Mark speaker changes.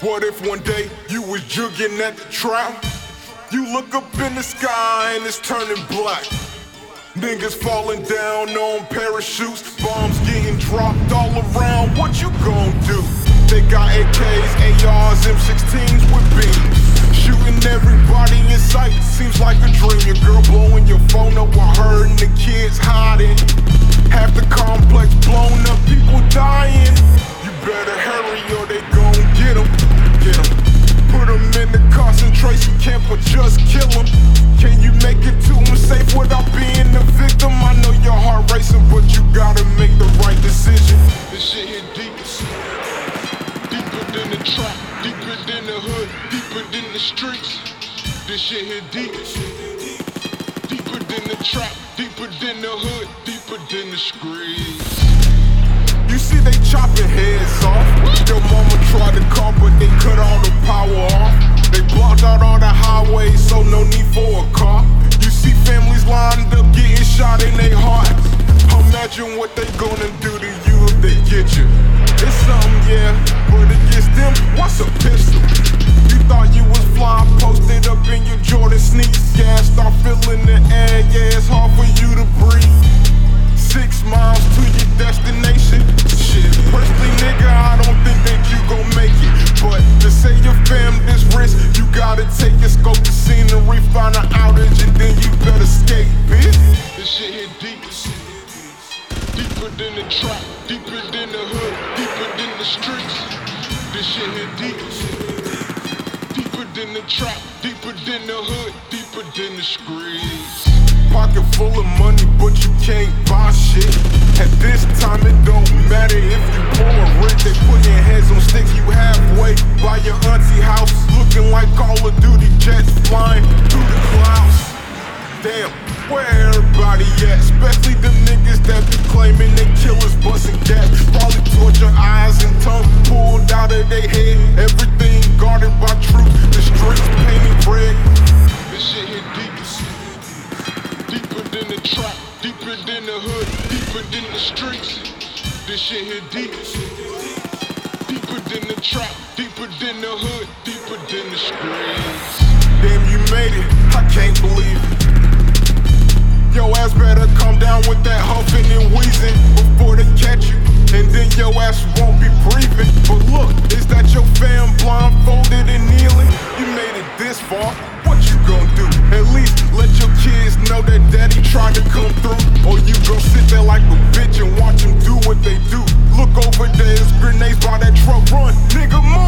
Speaker 1: What if one day you was jugging at the trap? You look up in the sky and it's turning black. Niggas falling down on parachutes, bombs getting dropped all around. What you gon' do? They got AKs, ARs, M16s with beams. Shooting everybody in sight, seems like a dream. Your girl blowing your phone up while her and the kids hiding. Trap, deeper than the hood, deeper than the streets. This shit hit deep. Deeper than the trap, deeper than the hood, deeper than the streets. You see they chopping heads off. Your mama tried to call, but they cut all the power off. They blocked out all the highways, so no need for a car. You see families lined up getting shot in their hearts. Imagine what they gonna do to you if they get you. It's something, yeah, but against Deeper than the trap, deeper than the hood, deeper than the streets. This shit hit deep. Deeper than the trap, deeper than the hood, deeper than the streets. Pocket full of money, but you can't buy shit. At this time, it don't matter if you poor or rich. They put putting heads on sticks, you halfway by your auntie house, looking like Call of Duty jets flying where everybody at? Especially the niggas that be claiming they killers, busting gas. Probably torture eyes and tongue pulled out of their head. Everything guarded by truth. The streets painted red. This shit hit deep. Deeper than the trap, deeper than the hood, deeper than the streets. This shit hit deep. Deeper than the trap, deeper than the hood, deeper than the streets. Damn, you made it. I can't down with that huffing and wheezing before they catch you. And then your ass won't be breathing. But look, is that your fam blindfolded and kneeling? You made it this far. What you gonna do? At least let your kids know that daddy tried to come through. Or you gon' sit there like a bitch and watch them do what they do. Look over there, there's grenades by that truck. Run, nigga, move!